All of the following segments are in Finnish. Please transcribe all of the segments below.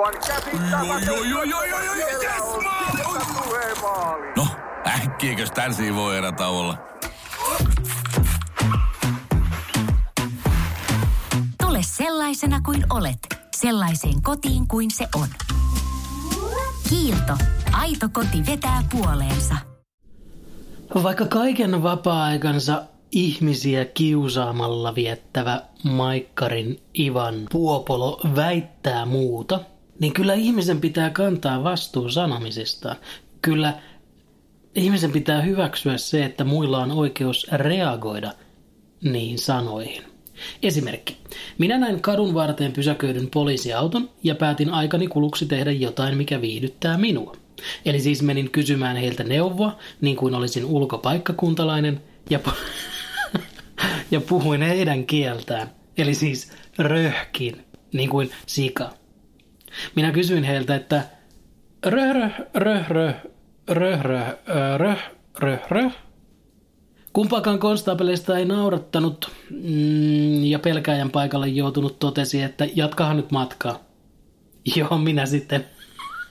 Aivan käsittämätöntä. Joo, joo, joo, joo, joo, joo, Siellä yes. No, äkkiäkös tän voi erä olla? Tule sellaisena kuin olet, sellaiseen kotiin kuin se on. Kiilto. Aito koti vetää puoleensa. Vaikka kaiken vapaa-aikansa ihmisiä kiusaamalla viettävä Maikkarin Ivan Puopolo väittää muuta, niin kyllä ihmisen pitää kantaa vastuu sanomisistaan. Kyllä ihmisen pitää hyväksyä se, että muilla on oikeus reagoida niihin sanoihin. Esimerkki. Minä näin kadun varteen pysäköidyn poliisiauton ja päätin aikani kuluksi tehdä jotain, mikä viihdyttää minua. Eli siis menin kysymään heiltä neuvoa, niin kuin olisin ulkopaikkakuntalainen, ja, pu- ja puhuin heidän kieltään. Eli siis röhkin, niin kuin sika. Minä kysyin heiltä, että röh, röh, röh, röh, röh, röh, röh, röh, röh. Kumpaakaan konstaapeleista ei naurattanut mm, ja pelkääjän paikalle joutunut totesi, että jatkahan nyt matkaa. Joo, minä sitten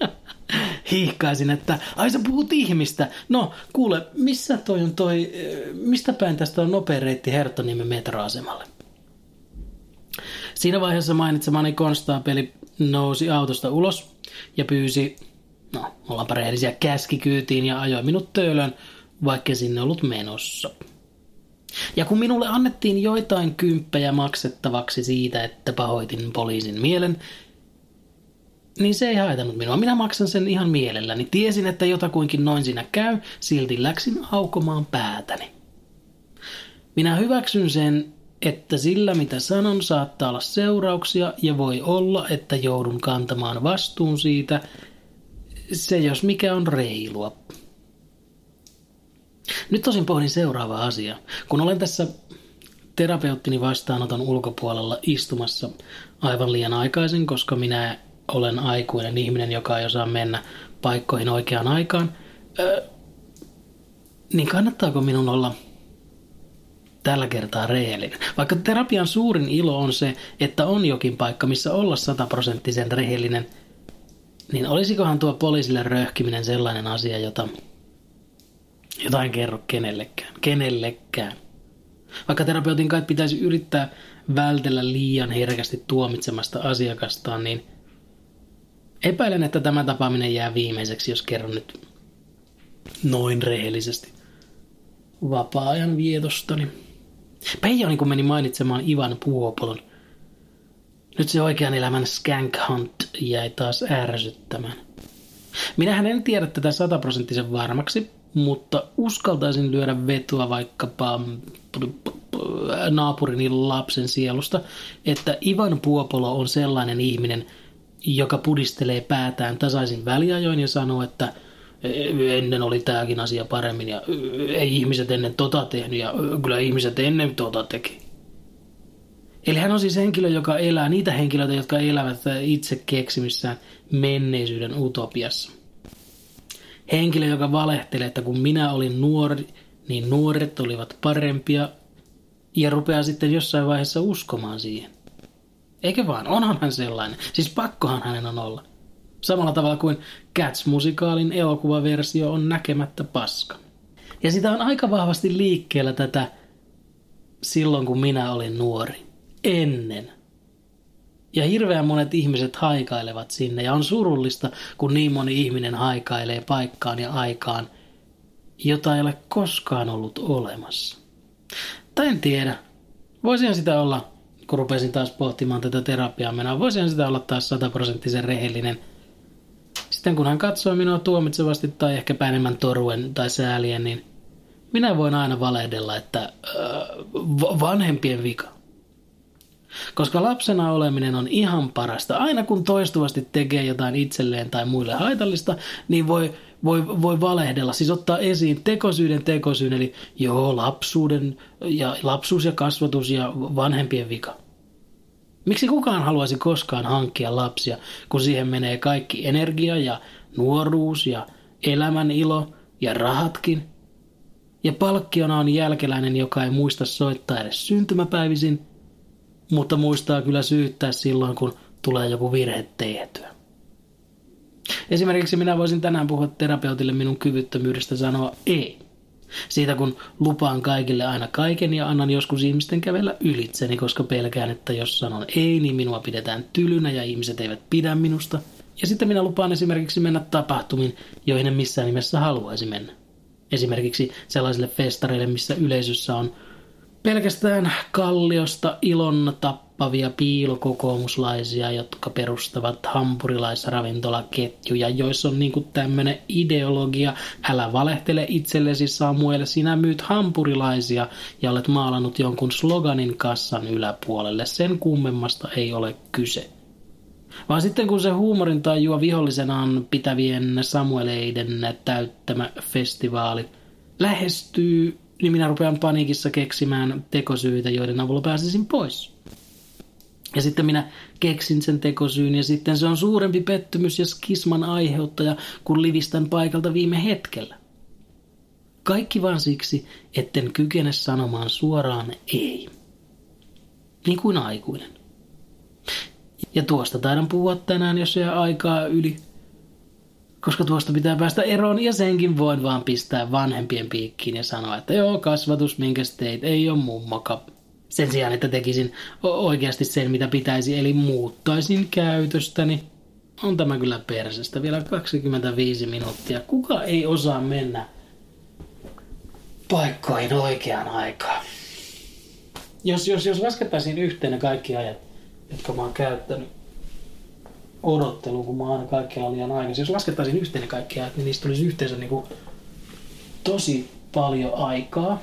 hiihkaisin, että ai sä puhut ihmistä. No, kuule, missä toi on toi, mistä päin tästä on nopea reitti Herttoniemen metroasemalle? Siinä vaiheessa mainitsemani konstaapeli nousi autosta ulos ja pyysi, no, ollaanpa rehellisiä, käskikyytiin ja ajoi minut töölön, vaikka sinne ollut menossa. Ja kun minulle annettiin joitain kymppejä maksettavaksi siitä, että pahoitin poliisin mielen, niin se ei haitannut minua. Minä maksan sen ihan mielelläni. Tiesin, että jotakuinkin noin siinä käy, silti läksin aukomaan päätäni. Minä hyväksyn sen, että sillä mitä sanon saattaa olla seurauksia ja voi olla, että joudun kantamaan vastuun siitä. Se jos mikä on reilua. Nyt tosin pohdin seuraava asia. Kun olen tässä terapeuttini vastaanoton ulkopuolella istumassa aivan liian aikaisin, koska minä olen aikuinen ihminen, joka ei osaa mennä paikkoihin oikeaan aikaan, öö, niin kannattaako minun olla tällä kertaa rehellinen? Vaikka terapian suurin ilo on se, että on jokin paikka, missä olla sataprosenttisen rehellinen, niin olisikohan tuo poliisille röhkiminen sellainen asia, jota, jota en kerro kenellekään. Kenellekään. Vaikka terapeutin kai pitäisi yrittää vältellä liian herkästi tuomitsemasta asiakastaan, niin epäilen, että tämä tapaaminen jää viimeiseksi, jos kerron nyt noin rehellisesti vapaa-ajan vietostani. Peijoni kun meni mainitsemaan Ivan Puopolon. Nyt se oikean elämän skank hunt jäi taas ärsyttämään. Minähän en tiedä tätä sataprosenttisen varmaksi, mutta uskaltaisin lyödä vetoa vaikkapa naapurini lapsen sielusta, että Ivan Puopolo on sellainen ihminen, joka pudistelee päätään tasaisin väliajoin ja sanoo, että ennen oli tämäkin asia paremmin ja ei ihmiset ennen tota tehnyt ja kyllä ihmiset ennen tota teki. Eli hän on siis henkilö, joka elää niitä henkilöitä, jotka elävät itse keksimissään menneisyyden utopiassa. Henkilö, joka valehtelee, että kun minä olin nuori, niin nuoret olivat parempia ja rupeaa sitten jossain vaiheessa uskomaan siihen. Eikä vaan, onhan hän sellainen. Siis pakkohan hänen on olla. Samalla tavalla kuin Cats-musikaalin elokuvaversio on näkemättä paska. Ja sitä on aika vahvasti liikkeellä tätä silloin, kun minä olin nuori. Ennen. Ja hirveän monet ihmiset haikailevat sinne ja on surullista, kun niin moni ihminen haikailee paikkaan ja aikaan, jota ei ole koskaan ollut olemassa. Tai en tiedä. Voisihan sitä olla, kun rupesin taas pohtimaan tätä terapiaa menoa, voisihan sitä olla taas sataprosenttisen rehellinen. Sitten kun hän katsoo minua tuomitsevasti tai ehkä enemmän toruen tai säälien, niin minä voin aina valehdella, että äh, vanhempien vika. Koska lapsena oleminen on ihan parasta. Aina kun toistuvasti tekee jotain itselleen tai muille haitallista, niin voi, voi, voi valehdella. Siis ottaa esiin tekosyyden tekosyyn, eli joo, lapsuuden ja lapsuus ja kasvatus ja vanhempien vika. Miksi kukaan haluaisi koskaan hankkia lapsia, kun siihen menee kaikki energia ja nuoruus ja elämän ilo ja rahatkin? Ja palkkiona on jälkeläinen, joka ei muista soittaa edes syntymäpäivisin – mutta muistaa kyllä syyttää silloin, kun tulee joku virhe tehtyä. Esimerkiksi minä voisin tänään puhua terapeutille minun kyvyttömyydestä sanoa ei. Siitä kun lupaan kaikille aina kaiken ja annan joskus ihmisten kävellä ylitseni, koska pelkään, että jos sanon ei, niin minua pidetään tylynä ja ihmiset eivät pidä minusta. Ja sitten minä lupaan esimerkiksi mennä tapahtumiin, joihin en missään nimessä haluaisi mennä. Esimerkiksi sellaisille festareille, missä yleisössä on pelkästään kalliosta ilon tappavia piilokokoomuslaisia, jotka perustavat hampurilaisravintolaketjuja, joissa on niinku tämmöinen ideologia, älä valehtele itsellesi Samuel, sinä myyt hampurilaisia ja olet maalannut jonkun sloganin kassan yläpuolelle. Sen kummemmasta ei ole kyse. Vaan sitten kun se huumorin tajua vihollisenaan pitävien Samueleiden täyttämä festivaali lähestyy, niin minä rupean paniikissa keksimään tekosyitä, joiden avulla pääsisin pois. Ja sitten minä keksin sen tekosyyn ja sitten se on suurempi pettymys ja skisman aiheuttaja, kun livistän paikalta viime hetkellä. Kaikki vaan siksi, etten kykene sanomaan suoraan ei. Niin kuin aikuinen. Ja tuosta taidan puhua tänään, jos jää aikaa yli. Koska tuosta pitää päästä eroon ja senkin voin vaan pistää vanhempien piikkiin ja sanoa, että joo, kasvatus, minkä teit, ei ole mummoka. Sen sijaan, että tekisin oikeasti sen, mitä pitäisi, eli muuttaisin käytöstäni. On tämä kyllä persestä. Vielä 25 minuuttia. Kuka ei osaa mennä paikkoihin oikeaan aikaan? Jos, jos, jos laskettaisiin yhteen ne kaikki ajat, jotka mä oon käyttänyt odotteluun, kun mä oon aina kaikkea liian aikaisin. Jos laskettaisiin yhteen ne kaikki ajat, niin niistä tulisi yhteensä niin kuin tosi paljon aikaa.